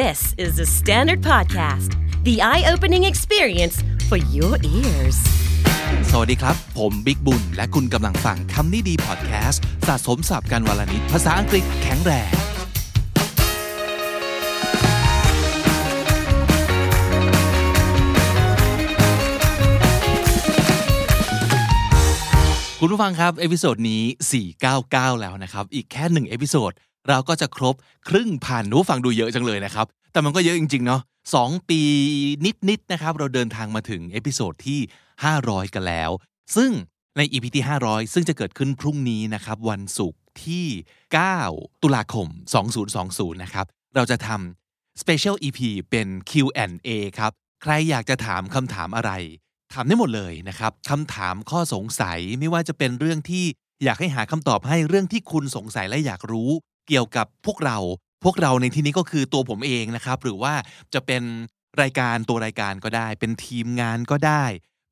This is the Standard Podcast, the eye opening experience for your ears. สวัสดีครับ ผมบิ๊กบุญ และคุณกำลังฟังคำนี้ดีพอดแคสต์สะสมศัพท์กันวันละนิดภาษาอังกฤษแข็งแรงคุณผู้ฟังครับ episode นี้ 499 แล้วนะครับ อีกแค่หนึ่ง episode เราก็จะครบครึ่งพัน อู้ฟังดูเยอะจังเลยนะครับ แต่มันก็เยอะจริง ๆ เนาะสองปีนิดๆนะครับ เราเดินทางมาถึง episode ที่ 500 กันแล้ว ซึ่งใน EP ที่ 500 ซึ่งจะเกิดขึ้นพรุ่งนี้นะครับ วันศุกร์ที่ 9 ตุลาคม 2020 นะครับ เราจะทำ Special EP เป็น Q&A ครับ ใครอยากจะถามคำถามอะไร ถามได้หมดเลยนะครับคำถามข้อสงสัยไม่ว่าจะเป็นเรื่องที่อยากให้หาคำตอบให้เรื่องที่คุณสงสัยและอยากรู้ เกี่ยวกับพวกเรา พวกเราในที่นี้ก็คือตัวผมเองนะครับ หรือว่าจะเป็นรายการตัวรายการก็ได้ เป็นทีมงานก็ได้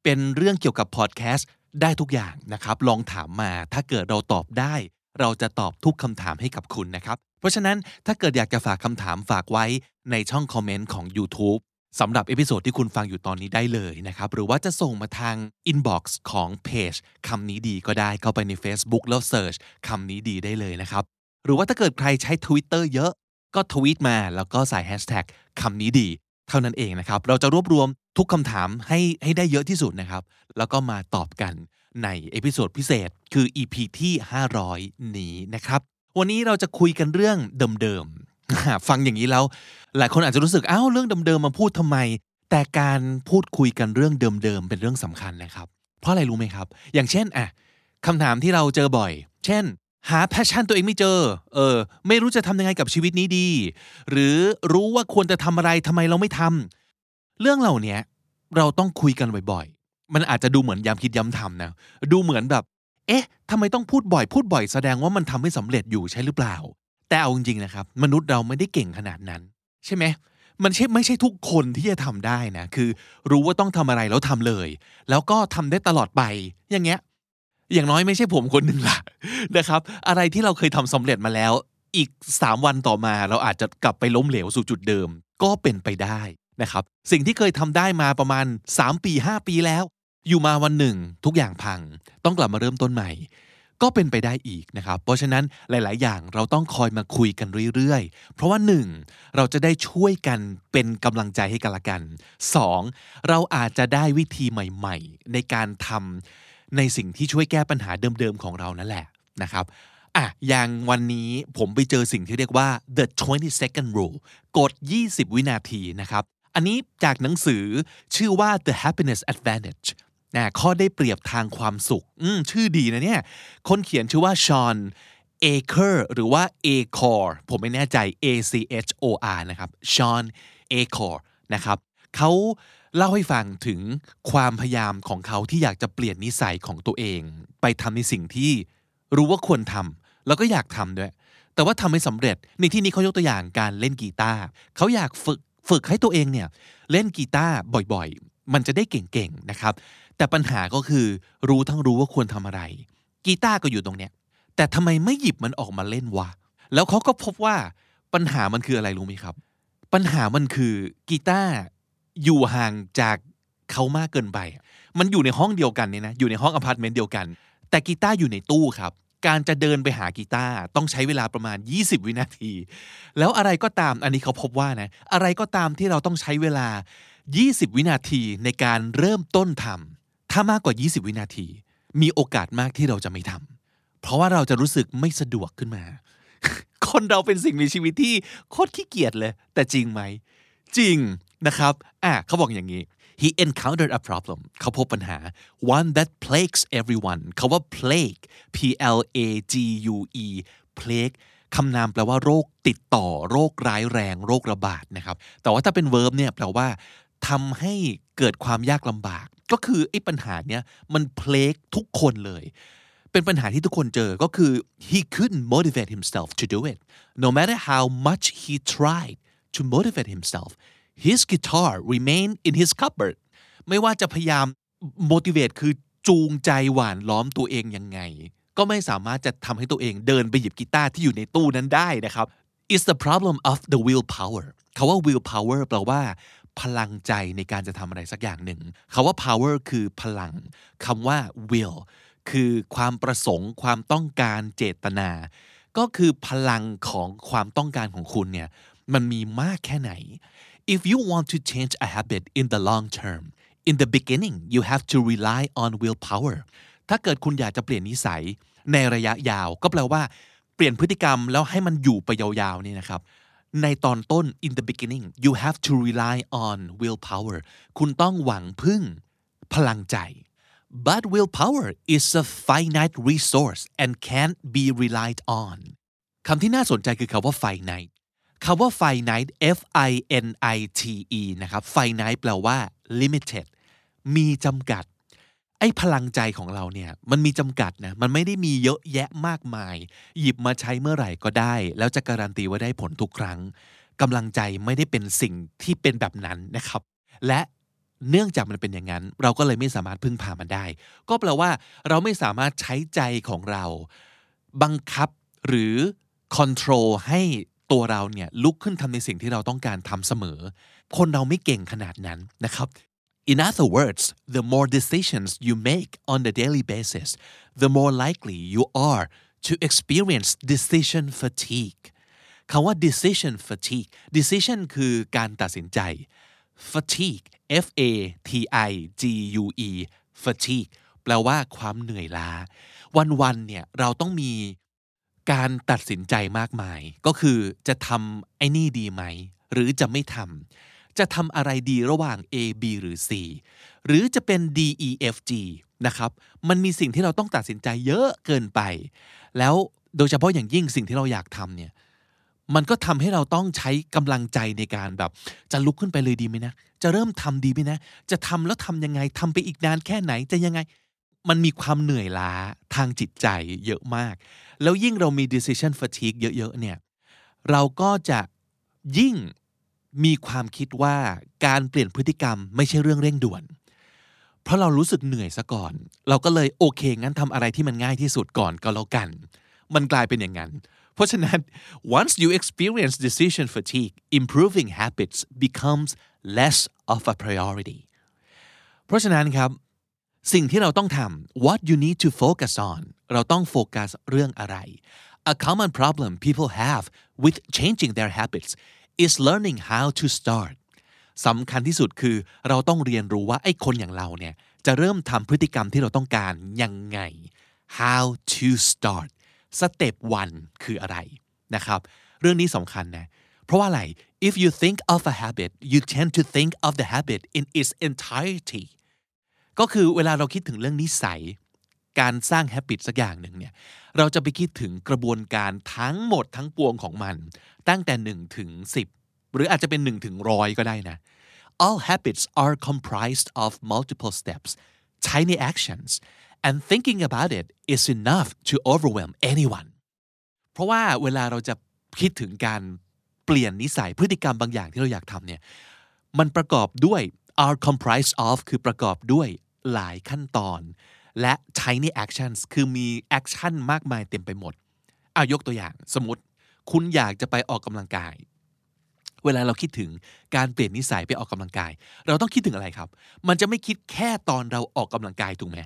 เป็นเรื่องเกี่ยวกับพอดแคสต์ได้ทุกอย่างนะครับ ลองถามมา ถ้าเกิดเราตอบได้ เราจะตอบทุกคำถามให้กับคุณนะครับ เพราะฉะนั้นถ้าเกิดอยากจะฝากคำถามฝากไว้ในช่องคอมเมนต์ของ YouTube สำหรับ episode ที่คุณฟังอยู่ตอนนี้ได้เลยนะครับ หรือว่าจะส่งมาทาง inbox ของเพจคำนี้ดีก็ได้เข้าไปใน Facebook แล้ว search คำนี้ดีได้เลยนะครับ หรือว่าถ้าเกิดใครใช้ Twitter เยอะ ก็ทวีตมาแล้วก็ใส่ hashtag คำนี้ดี เท่านั้นเองนะครับ เราจะรวบรวมทุกคำถามให้ให้ได้เยอะที่สุดนะครับ แล้วก็มาตอบกันใน episode พิเศษคือ EP ที่ 500 นี้นะครับ วันนี้เราจะคุยกันเรื่องเดิมๆ ฟังอย่างนี้แล้ว หลายคนอาจจะรู้สึกอ้าวเรื่องเดิมๆมาพูดทำไม แต่การพูดคุยกันเรื่องเดิมๆเป็นเรื่องสำคัญนะครับ เพราะอะไรรู้ไหมครับ อย่างเช่นอะคำถามที่เราเจอบ่อย เช่น หา passion ตัวเองไม่เจอ เออ ไม่รู้จะทำยังไงกับชีวิตนี้ดี หรือรู้ว่าควรจะทำอะไรทำไมเราไม่ทำ เรื่องเหล่านี้เราต้องคุยกันบ่อยๆ มันอาจจะดูเหมือนย้ำคิดย้ำทำนะ ดูเหมือนแบบ เอ๊ะทำไมต้องพูดบ่อย พูดบ่อยแสดงว่ามันทำไม่สำเร็จอยู่ใช่หรือเปล่า แต่เอาจริงๆนะครับ มนุษย์เราไม่ได้เก่งขนาดนั้น ใช่ไหม มันใช่ไม่ใช่ทุกคนที่จะทำได้นะ คือ รู้ว่าต้องทำอะไรแล้วทำเลย แล้วก็ทำได้ตลอดไป อย่างเงี้ย อย่างน้อยไม่ใช่ผมคนหนึ่งละนะครับ อะไรที่เราเคยทำสำเร็จมาแล้ว อีก 3 วันต่อมาเราอาจจะกลับไปล้มเหลวสู่จุดเดิม ก็เป็นไปได้นะครับ สิ่งที่เคยทำได้มาประมาณ 3 ปี 5 ปีแล้ว อยู่มาวันหนึ่ง ทุกอย่างพัง ต้องกลับมาเริ่มต้นใหม่ ก็เป็นไปได้อีกนะครับ เพราะฉะนั้นหลาย ๆ อย่างเราต้องคอยมาคุยกันเรื่อย ๆ เพราะว่าหนึ่งเราจะได้ช่วยกันเป็นกำลังใจให้กันละกันสองเราอาจจะได้วิธีใหม่ ๆ ในการทำ ในสิ่งที่ช่วยแก้ปัญหาเดิมๆของเรานั่นแหละนะครับอะอย่างวันนี้ผมไปเจอสิ่งที่เรียกว่า the 20 second rule กฎ 20 วินาทีนะครับ อันนี้จากหนังสือชื่อว่า the happiness advantage นะข้อได้เปรียบทางความสุขอืมชื่อดีนะเนี่ย คนเขียนชื่อว่าชอนเอเคอร์หรือว่า a c o r ผมไม่แน่ใจ A C H O R นะครับชอนเอคอร์นะครับเขา เล่าให้ฟังถึงความพยายามของเขาที่อยากจะเปลี่ยนนิสัยของตัวเอง ไปทำในสิ่งที่รู้ว่าควรทำแล้วก็อยากทำด้วย แต่ว่าทำไม่สำเร็จในที่นี้เขายกตัวอย่างการเล่นกีตาร์เขาอยากฝึกฝึกให้ตัวเองเนี่ยเล่นกีตาร์บ่อยๆ มันจะได้เก่งๆนะครับ แต่ปัญหาก็คือรู้ทั้งรู้ว่าควรทำอะไร กีตาร์ก็อยู่ตรงเนี้ยแต่ทำไมไม่หยิบมันออกมาเล่นวะแล้วเขาก็พบว่าปัญหามันคืออะไรรู้ไหมครับ ปัญหามันคือกีตาร์ อยู่ห่างจากเขามากเกินไป มันอยู่ในห้องเดียวกันเนี่ยนะ อยู่ในห้องอพาร์ตเมนต์เดียวกัน แต่กีตาร์อยู่ในตู้ครับ การจะเดินไปหากีตาร์ต้องใช้เวลาประมาณ 20 วินาที แล้วอะไรก็ตาม อันนี้เขาพบว่านะ อะไรก็ตามที่เราต้องใช้เวลา 20 วินาทีในการเริ่มต้นทำ ถ้ามากกว่า 20 วินาที มีโอกาสมากที่เราจะไม่ทำ เพราะว่าเราจะรู้สึกไม่สะดวกขึ้นมา คนเราเป็นสิ่งมีชีวิตที่โคตรขี้เกียจเลย แต่จริงไหม จริง นะครับอะเขาบอกอย่างนี้ he encountered a problem เขาพบปัญหา one that plagues everyone เขาว่า plague p l a g u e plague คำนามแปลว่าโรคติดต่อ โรคร้ายแรง โรคระบาดนะครับ แต่ว่าถ้าเป็น verb เนี่ยแปลว่าทำให้เกิดความยากลำบาก ก็คือไอ้ปัญหาเนี้ยมัน plague ทุกคนเลย เป็นปัญหาที่ทุกคนเจอก็คือ he couldn't motivate himself to do it no matter how much he tried to motivate himself his guitar remained in his cupboard ไม่ว่าจะพยายาม motivate คือจูงใจหวานล้อมตัวเองยังไง ก็ไม่สามารถจะทำให้ตัวเองเดินไปหยิบกีตาร์ที่อยู่ในตู้นั้นได้นะครับ is the problem of the willpower คาว่า willpower แปลว่า พลังใจในการจะทำอะไรสักอย่างหนึ่งคาว่า power คือพลังคำว่า will คือความประสงค์ ความต้องการเจตนา ก็คือพลังของความต้องการของคุณเนี่ยมันมีมากแค่ไหน if you want to change a habit in the long term in the beginning you have to rely on willpower ถ้าเกิดคุณอยากจะเปลี่ยนนิสัยในระยะยาวก็แปลว่า เปลี่ยนพฤติกรรมแล้วให้มันอยู่ไปยาวๆนี่นะครับในตอนต้น in the beginning you have to rely on willpower คุณต้องหวังพึ่งพลังใจ but willpower is a finite resource and can't be relied on คำที่น่าสนใจคือคำว่า finite คำว่า finite F I N I T E นะครับ finite แปลว่า limited มีจำกัด ไอ้พลังใจของเราเนี่ยมันมีจำกัดนะมันไม่ได้มีเยอะแยะมากมาย หยิบมาใช้เมื่อไหร่ก็ได้ แล้วจะการันตีว่าได้ผลทุกครั้งกำลังใจไม่ได้เป็นสิ่งที่เป็นแบบนั้นนะครับ และเนื่องจากมันเป็นอย่างนั้น เราก็เลยไม่สามารถพึ่งพามันได้ ก็แปลว่า เราไม่สามารถใช้ใจของเรา บังคับหรือ control ให้ ตัวเราเนี่ยลุกขึ้นทำในสิ่งที่เราต้องการทำเสมอ คนเราไม่เก่งขนาดนั้นนะครับ In other words the more decisions you make on a daily basis the more likely you are to experience decision fatigue คำว่า decision fatigue decision คือการตัดสินใจ fatigue F A T I G U E fatigue แปลว่าความเหนื่อยล้า วันๆเนี่ยเราต้องมี การตัดสินใจมากมาย ก็คือจะทำไอ้นี่ดีไหม หรือจะไม่ทำจะทำอะไรดีระหว่าง A B หรือ C หรือจะเป็น D E F G นะครับมันมีสิ่งที่เราต้องตัดสินใจเยอะเกินไป แล้วโดยเฉพาะอย่างยิ่งสิ่งที่เราอยากทำเนี่ยมันก็ทำให้เราต้องใช้กำลังใจในการแบบ จะลุกขึ้นไปเลยดีไหมนะ จะเริ่มทำดีไหมนะ จะทำแล้วทำยังไงทำไปอีกนานแค่ไหนจะยังไง มันมีความเหนื่อยล้าทางจิตใจเยอะมาก แล้วยิ่งเรามี decision fatigue เยอะๆเนี่ยเราก็จะยิ่งมีความคิดว่าการเปลี่ยนพฤติกรรมไม่ใช่เรื่องเร่งด่วน เพราะเรารู้สึกเหนื่อยซะก่อน เราก็เลยโอเค งั้นทำอะไรที่มันง่ายที่สุดก่อนก็แล้วกัน มันกลายเป็นอย่างนั้น เพราะฉะนั้น once you experience decision fatigue improving habits becomes less of a priority เพราะฉะนั้นครับ สิ่งที่เราต้องทำ what you need to focus on เราต้องโฟกัสเรื่องอะไร a common problem people have with changing their habits is learning how to start สำคัญที่สุดคือเราต้องเรียนรู้ว่าไอ้คนอย่างเราเนี่ยจะเริ่มทำพฤติกรรมที่เราต้องการยังไง how to start สเต็ป one คืออะไรนะครับเรื่องนี้สำคัญนะเพราะว่าอะไร if you think of a habit you tend to think of the habit in its entirety ก็คือเวลาเราคิดถึงเรื่องนิสัย การสร้าง habit สักอย่างหนึ่งเนี่ยเราจะไปคิดถึงกระบวนการทั้งหมดทั้งปวงของมัน ตั้งแต่1ถึง10 หรืออาจจะเป็น1ถึงร้อยก็ได้นะ all habits are comprised of multiple steps tiny actions and thinking about it is enough to overwhelm anyone เพราะว่าเวลาเราจะคิดถึงการเปลี่ยนนิสัยพฤติกรรมบางอย่างที่เราอยากทำเนี่ยมันประกอบด้วย are comprised of คือประกอบด้วย หลายขั้นตอน และ tiny actions คือมี action มากมายเต็มไปหมดเอายกตัวอย่างสมมติ คุณอยากจะไปออกกำลังกาย เวลาเราคิดถึงการเปลี่ยนนิสัยไปออกกำลังกาย เราต้องคิดถึงอะไรครับ มันจะไม่คิดแค่ตอนเราออกกำลังกายถูกไหม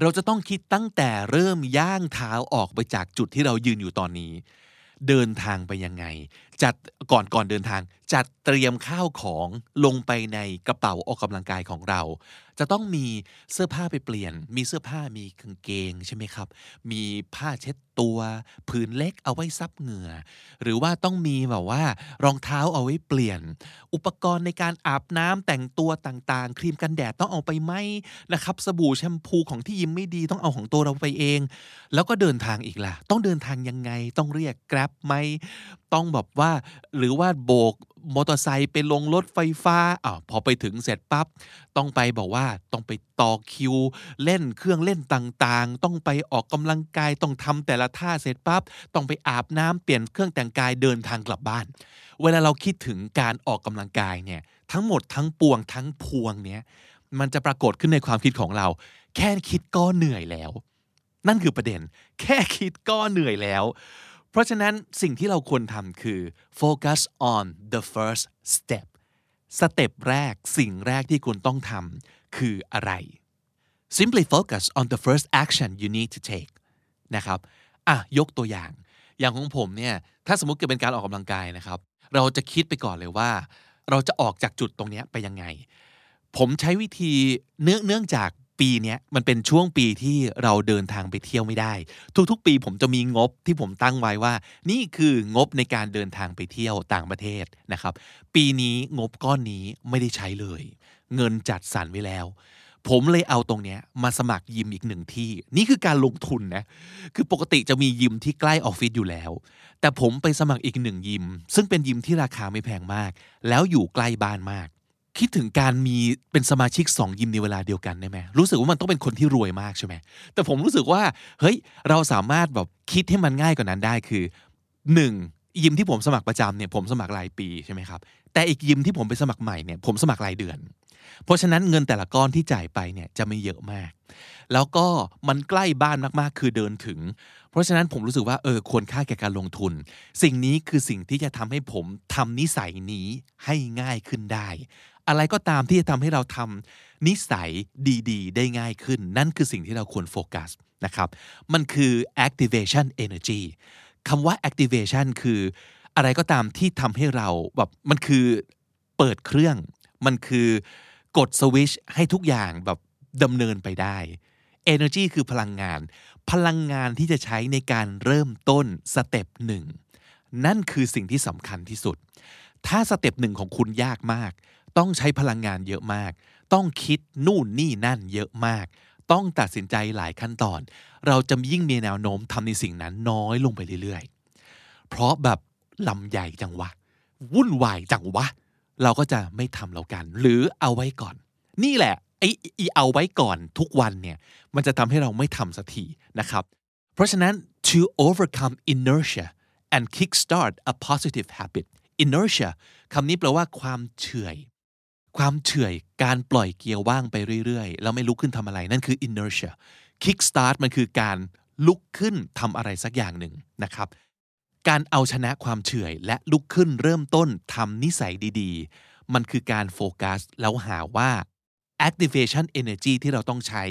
เราจะต้องคิดตั้งแต่เริ่มย่างเท้าออกไปจากจุดที่เรายืนอยู่ตอนนี้ เดินทางไปยังไง จัดก่อนก่อนเดินทาง จัดเตรียมข้าวของลงไปในกระเป๋าออกกำลังกายของเรา จะต้องมีเสื้อผ้าไปเปลี่ยน มีเสื้อผ้ามีกางเกงใช่ไหมครับ มีผ้าเช็ดตัวผืนเล็กเอาไว้ซับเหงื่อ หรือว่าต้องมีแบบว่ารองเท้าเอาไว้เปลี่ยน อุปกรณ์ในการอาบน้ำแต่งตัวต่างๆ ครีมกันแดดต้องเอาไปไหมนะครับสบู่แชมพูของที่ยิมไม่ดีต้องเอาของตัวเราไปเอง แล้วก็เดินทางอีกล่ะ ต้องเดินทางยังไงต้องเรียกแกร็บไหมต้องแบบว่าหรือว่าโบกมอเตอร์ไซค์ไปลงรถไฟฟ้าอ่าพอไปถึงเสร็จปั๊บต้องไปบอกว่าต้องไปต่อคิว เล่นเครื่องเล่นต่างๆ ต้องไปออกกำลังกายต้องทำแต่ละท่าเสร็จปั๊บต้องไปอาบน้ำเปลี่ยนเครื่องแต่งกายเดินทางกลับบ้าน เวลาเราคิดถึงการออกกำลังกายเนี่ยทั้งหมดทั้งปวงทั้งพวงเนี้ยมันจะปรากฏขึ้นในความคิดของเรา แค่คิดก็เหนื่อยแล้ว นั่นคือประเด็น แค่คิดก็เหนื่อยแล้ว ราะราะฉะนั้นสิ่งที่เราควรทำคือ focus on the first step สเต็ปแรกสิ่งแรกที่คุณต้องทำคืออะไร simply focus on the first action you need to take นะครับอะยกตัวอย่าง อย่างของผมเนี่ยถ้าสมมติเกิดเป็นการออกกำลังกายนะครับ เราจะคิดไปก่อนเลยว่า เราจะออกจากจุดตรงนี้ไปยังไง ผมใช้วิธีเนื่องเนื่องจาก ปีนี้มันเป็นช่วงปีที่เราเดินทางไปเที่ยวไม่ได้ ทุกๆ ปีผมจะมีงบที่ผมตั้งไว้ว่า นี่คืองบในการเดินทางไปเที่ยวต่างประเทศนะครับ ปีนี้งบก้อนนี้ไม่ได้ใช้เลย เงินจัดสรรไว้แล้ว ผมเลยเอาตรงเนี้ยมาสมัครยิมอีกหนึ่งที่ นี่คือการลงทุนนะคือปกติจะมียิมที่ใกล้ออฟฟิศอยู่แล้ว แต่ผมไปสมัครอีกหนึ่งยิม ซึ่งเป็นยิมที่ราคาไม่แพงมาก แล้วอยู่ใกล้บ้านมาก คิดถึงการมีเป็นสมาชิกสองยิมในเวลาเดียวกันได้ไหมรู้สึกว่ามันต้องเป็นคนที่รวยมากใช่ไหมแต่ผมรู้สึกว่าเฮ้ยเราสามารถแบบคิดให้มันง่ายกว่านั้นได้คือหนึ่งยิมที่ผมสมัครประจำเนี่ยผมสมัครรายปีใช่ไหมครับแต่อีกยิมที่ผมไปสมัครใหม่เนี่ยผมสมัครรายเดือน เพราะฉะนั้นเงินแต่ละก้อนที่จ่ายไปเนี่ยจะไม่เยอะมาก แล้วก็มันใกล้บ้านมากๆ คือเดินถึง เพราะฉะนั้นผมรู้สึกว่าเออควรค่าแก่การลงทุน สิ่งนี้คือสิ่งที่จะทำให้ผมทำนิสัยนี้ให้ง่ายขึ้นได้ อะไรก็ตามที่จะทำให้เราทำนิสัยดีๆ ได้ง่ายขึ้น นั่นคือสิ่งที่เราควรโฟกัสนะครับมันคือ activation energy คำว่า activation คืออะไรก็ตามที่ทำให้เราแบบมันคือเปิดเครื่อง มันคือ กดสวิตช์ให้ทุกอย่างแบบดำเนินไปได้ energy คือพลังงาน พลังงานที่จะใช้ในการเริ่มต้น step หนึ่งนั่นคือสิ่งที่สำคัญที่สุด ถ้า step หนึ่งของคุณยากมาก ต้องใช้พลังงานเยอะมาก ต้องคิดนู่นนี่นั่นเยอะมาก ต้องตัดสินใจหลายขั้นตอน เราจะยิ่งมีแนวโน้มทำในสิ่งนั้นน้อยลงไปเรื่อยๆ เพราะแบบลำใหญ่จังวะ วุ่นวายจังวะ เราก็จะไม่ทำแล้วกัน หรือเอาไว้ก่อน นี่แหละไอ้เอาไว้ก่อนทุกวันเนี่ยมันจะทำให้เราไม่ทำสักทีนะครับ เพราะฉะนั้น to overcome inertia and kickstart a positive habit inertia คำนี้แปลว่าความเฉื่อย ความเฉื่อยการปล่อยเกียร์ว่างไปเรื่อยๆ แล้วไม่ลุกขึ้นทำอะไรนั่นคือ inertia kick start มันคือการลุกขึ้นทำอะไรสักอย่างหนึ่งนะครับ การเอาชนะความเฉื่อยและลุกขึ้นเริ่มต้นทำนิสัยดีๆ มันคือการโฟกัสแล้วหาว่า activation energy ที่เราต้องใช้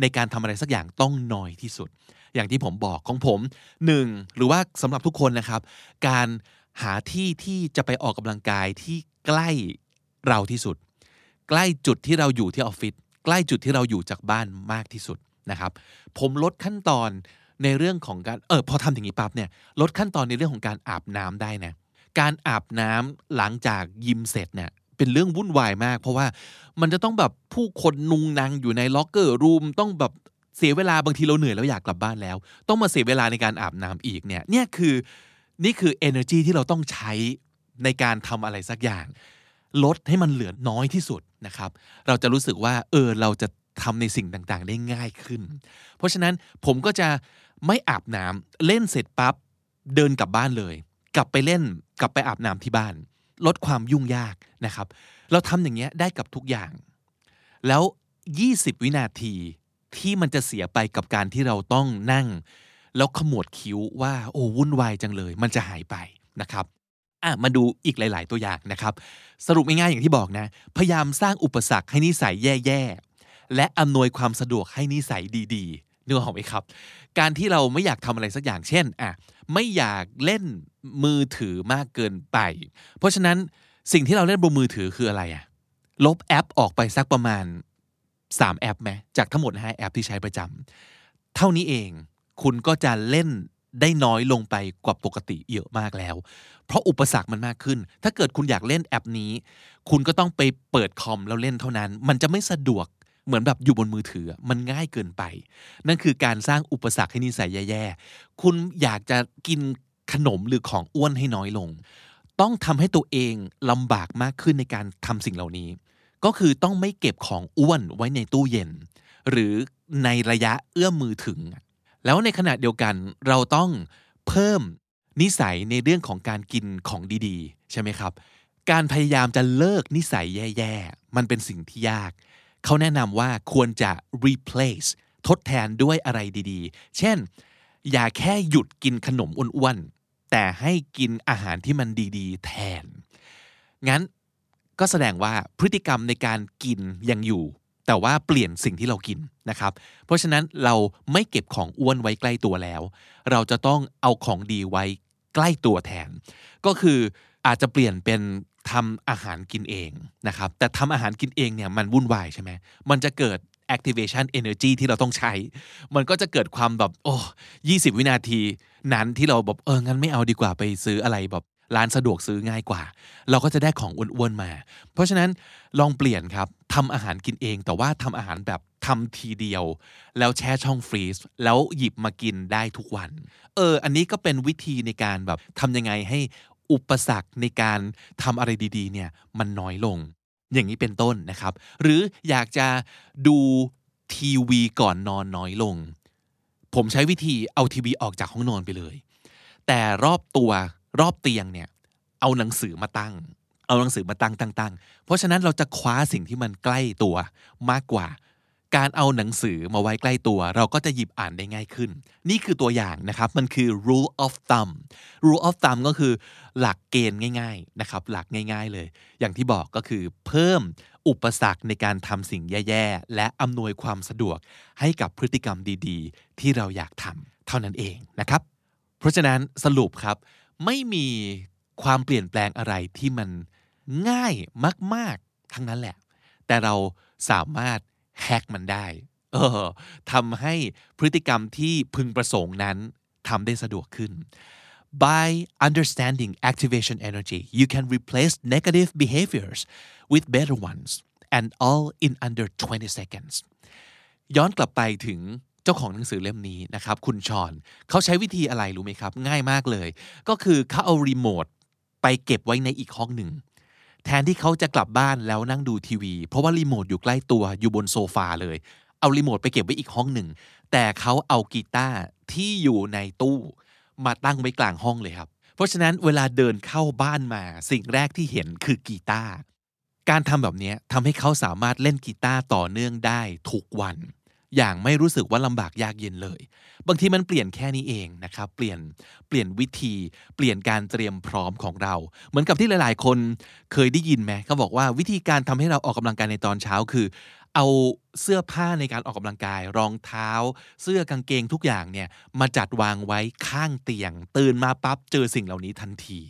ในการทำอะไรสักอย่างต้องน้อยที่สุด อย่างที่ผมบอกของผมหนึ่งหรือว่าสำหรับทุกคนนะครับ การหาที่ที่จะไปออกกำลังกายที่ใกล้เราที่สุด ใกล้จุดที่เราอยู่ที่ออฟฟิศใกล้จุดที่เราอยู่จากบ้านมากที่สุดนะครับ ผมลดขั้นตอน ในเรื่องของการเออพอทำอย่างนี้ปั๊บเนี่ยลดขั้นตอนในเรื่องของการอาบน้ำได้นะการอาบน้ำหลังจากยิมเสร็จเนี่ยเป็นเรื่องวุ่นวายมาก เพราะว่ามันจะต้องแบบผู้คนนุงนางอยู่ในล็อกเกอร์รูมต้องแบบเสียเวลาบางทีเราเหนื่อยแล้วอยากกลับบ้านแล้ว ต้องมาเสียเวลาในการอาบน้ำอีกเนี่ยเนี่ยคือนี่คือ energy ที่เราต้องใช้ในการทำอะไรสักอย่าง ลดให้มันเหลือน้อยที่สุดนะครับ เราจะรู้สึกว่าเออเราจะทำในสิ่งต่างๆ ได้ง่ายขึ้น เพราะฉะนั้นผมก็จะ ไม่อาบน้ำเล่นเสร็จปั๊บเดินกลับบ้านเลย กลับไปเล่นกลับไปอาบน้ำที่บ้าน ลดความยุ่งยากนะครับ เราทำอย่างเงี้ยได้กับทุกอย่าง แล้ว 20 วินาทีที่มันจะเสียไปกับการที่เราต้องนั่ง แล้วขมวดคิ้วว่าโอ้วุ่นวายจังเลย มันจะหายไปนะครับอะมาดูอีกหลาย ๆ ตัวอย่างนะครับ สรุปง่ายๆอย่างที่บอกนะ พยายามสร้างอุปสรรคให้นิสัยแย่ ๆ และอำนวยความสะดวกให้นิสัยดี ๆ นึกออกไหมครับ การที่เราไม่อยากทำอะไรสักอย่างเช่นอะไม่อยากเล่นมือถือมากเกินไป เพราะฉะนั้นสิ่งที่เราเล่นบนมือถือคืออะไรอะลบแอปออกไปสักประมาณ 3 แอปไหมจากทั้งหมด5แอปที่ใช้ประจำเท่านี้เองคุณก็จะเล่นได้น้อยลงไปกว่าปกติเยอะมากแล้ว เพราะอุปสรรคมันมากขึ้น ถ้าเกิดคุณอยากเล่นแอปนี้ คุณก็ต้องไปเปิดคอมแล้วเล่นเท่านั้น มันจะไม่สะดวก เหมือนแบบอยู่บนมือถือมันง่ายเกินไป นั่นคือการสร้างอุปสรรคให้นิสัยแย่ๆ คุณอยากจะกินขนมหรือของอ้วนให้น้อยลง ต้องทำให้ตัวเองลำบากมากขึ้นในการทำสิ่งเหล่านี้ ก็คือต้องไม่เก็บของอ้วนไว้ในตู้เย็น หรือในระยะเอื้อมมือถึง แล้วในขณะเดียวกันเราต้องเพิ่มนิสัยในเรื่องของการกินของดีๆ ใช่ไหมครับ การพยายามจะเลิกนิสัยแย่ๆ มันเป็นสิ่งที่ยาก เขาแนะนำว่าควรจะ replace ทดแทนด้วยอะไรดีๆ เช่น อย่าแค่หยุดกินขนมอ้วนๆ แต่ให้กินอาหารที่มันดีๆ แทน งั้นก็แสดงว่าพฤติกรรมในการกินยังอยู่ แต่ว่าเปลี่ยนสิ่งที่เรากินนะครับ เพราะฉะนั้นเราไม่เก็บของอ้วนไว้ใกล้ตัวแล้ว เราจะต้องเอาของดีไว้ใกล้ตัวแทน ก็คืออาจจะเปลี่ยนเป็น ทำอาหารกินเองนะครับ แต่ทำอาหารกินเองเนี่ยมันวุ่นวายใช่ไหมมันจะเกิด activation energy ที่เราต้องใช้ มันก็จะเกิดความแบบโอ้ยี่สิบวินาที นั้นที่เราแบบเอองั้นไม่เอาดีกว่าไปซื้ออะไรแบบร้านสะดวกซื้อง่ายกว่า เราก็จะได้ของอ้วนๆมา เพราะฉะนั้นลองเปลี่ยนครับทำอาหารกินเอง แต่ว่าทำอาหารแบบทำทีเดียว แล้วแช่ช่องฟรีซแล้วหยิบมากินได้ทุกวัน เออ อันนี้ก็เป็นวิธีในการแบบทำยังไงให้ อุปสรรคในการทำอะไรดีๆเนี่ยมันน้อยลง อย่างนี้เป็นต้นนะครับ หรืออยากจะดูทีวีก่อนนอนน้อยลง ผมใช้วิธีเอาทีวีออกจากห้องนอนไปเลย แต่รอบตัวรอบเตียงเนี่ยเอาหนังสือมาตั้ง เอาหนังสือมาตั้งตั้งตั้งเพราะฉะนั้นเราจะคว้าสิ่งที่มันใกล้ตัวมากกว่า การเอาหนังสือมาไว้ใกล้ตัว เราก็จะหยิบอ่านได้ง่ายขึ้น นี่คือตัวอย่างนะครับ มันคือ rule of thumb rule of thumb ก็คือหลักเกณฑ์ง่ายๆนะครับ หลักง่ายๆเลย อย่างที่บอกก็คือเพิ่มอุปสรรคในการทำสิ่งแย่ๆ และอำนวยความสะดวกให้กับพฤติกรรมดีๆ ที่เราอยากทำเท่านั้นเองนะครับ เพราะฉะนั้นสรุปครับ ไม่มีความเปลี่ยนแปลงอะไรที่มันง่ายมาก ๆ ทั้งนั้นแหละ แต่เราสามารถ แฮกมันได้ เออทำให้พฤติกรรมที่พึงประสงค์นั้นทำได้สะดวกขึ้น By understanding activation energy you can replace negative behaviors with better ones and all in under 20 seconds ย้อนกลับไปถึงเจ้าของหนังสือเล่มนี้นะครับ คุณชอนเขาใช้วิธีอะไรรู้ไหมครับ ง่ายมากเลย ก็คือเขาเอารีโมทไปเก็บไว้ในอีกห้องหนึ่ง แทนที่เขาจะกลับบ้านแล้วนั่งดูทีวี เพราะว่ารีโมทอยู่ใกล้ตัวอยู่บนโซฟาเลย เอารีโมทไปเก็บไว้อีกห้องหนึ่ง แต่เขาเอากีตาร์ที่อยู่ในตู้มาตั้งไว้กลางห้องเลยครับ เพราะฉะนั้นเวลาเดินเข้าบ้านมาสิ่งแรกที่เห็นคือกีตาร์ การทำแบบนี้ทำให้เขาสามารถเล่นกีตาร์ต่อเนื่องได้ทุกวัน อย่างไม่รู้สึกว่าลำบากยากเย็นเลย บางทีมันเปลี่ยนแค่นี้เองนะครับ เปลี่ยนเปลี่ยนวิธี เปลี่ยนการเตรียมพร้อมของเรา เหมือนกับที่หลาย ๆ คนเคยได้ยินไหมเขาบอกว่าวิธีการทำให้เราออกกำลังกายในตอนเช้าคือ เอาเสื้อผ้าในการออกกำลังกาย รองเท้า เสื้อกางเกงทุกอย่างเนี่ยมาจัดวางไว้ข้างเตียง ตื่นมาปั๊บเจอสิ่งเหล่านี้ทันที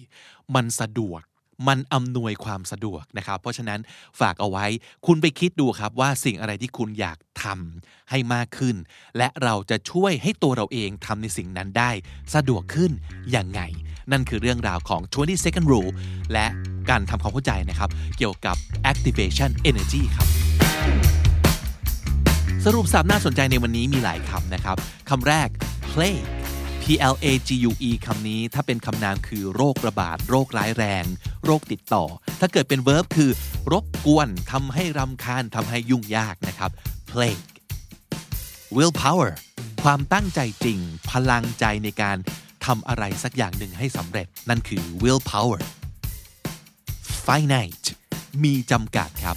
มันสะดวก มันอำนวยความสะดวกนะครับ เพราะฉะนั้นฝากเอาไว้คุณไปคิดดูครับว่าสิ่งอะไรที่คุณอยากทำให้มากขึ้น และเราจะช่วยให้ตัวเราเองทำในสิ่งนั้นได้ สะดวกขึ้นอย่างไง นั่นคือเรื่องราวของ 20 second rule และการทำความเข้าใจนะครับ เกี่ยวกับ activation energy ครับ สรุปสับน่าสนใจในวันนี้มีหลายคำนะครับคำแรก play P L A G U E คำนี้ถ้าเป็นคำนามคือโรคระบาด โรคร้ายแรง โรคติดต่อ ถ้าเกิดเป็น verb คือ รบกวนทำให้รำคาญทำให้ยุ่งยากนะครับ plague willpower ความตั้งใจจริง พลังใจในการทำอะไรสักอย่างหนึ่งให้สำเร็จ นั่นคือ willpower finite มีจำกัดครับ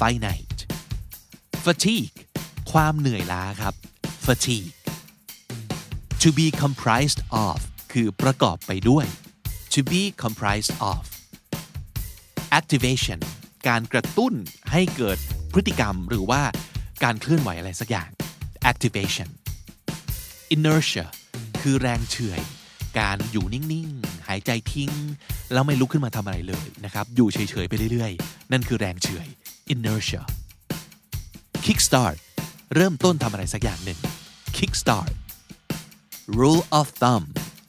finite fatigue ความเหนื่อยล้าครับ fatigue to be comprised of คือประกอบไปด้วย to be comprised of activation การกระตุ้นให้เกิดพฤติกรรมหรือว่าการเคลื่อนไหวอะไรสักอย่าง activation inertia คือแรงเฉื่อย การอยู่นิ่ง ๆ หายใจทิ้ง แล้วไม่ลุกขึ้นมาทำอะไรเลยนะครับ อยู่เฉย ๆ ไปเรื่อย ๆ นั่นคือแรงเฉื่อย inertia kickstart เริ่มต้นทำอะไรสักอย่างหนึ่ง kickstart rule of thumb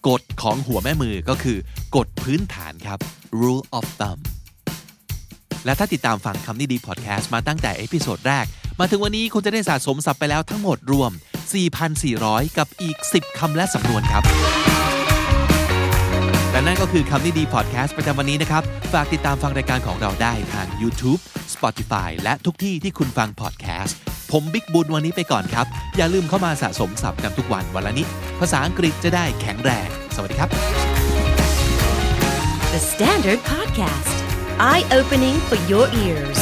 กฎของหัวแม่มือก็คือกฎพื้นฐานครับ rule of thumb และถ้าติดตามฟังคำนี้ดีพอดแคสต์มาตั้งแต่ episode แรก มาถึงวันนี้คุณจะได้สะสมศัพท์ไปแล้วทั้งหมดรวม 4,400 กับอีก 10 คำและสำนวนครับและนั่นก็คือคำนี้ดีพอดแคสต์ประจำวันนี้นะครับ ฝากติดตามฟังรายการของเราได้ทาง YouTube Spotify และทุกที่ที่คุณฟังพอดแคสต์ ผมบิ๊กบุญวันนี้ไปก่อนครับ อย่าลืมเข้ามาสะสมศัพท์กันทุกวันวันละนิด ภาษาอังกฤษจะได้แข็งแรง สวัสดีครับ The Standard Podcast Eye Opening for Your Ears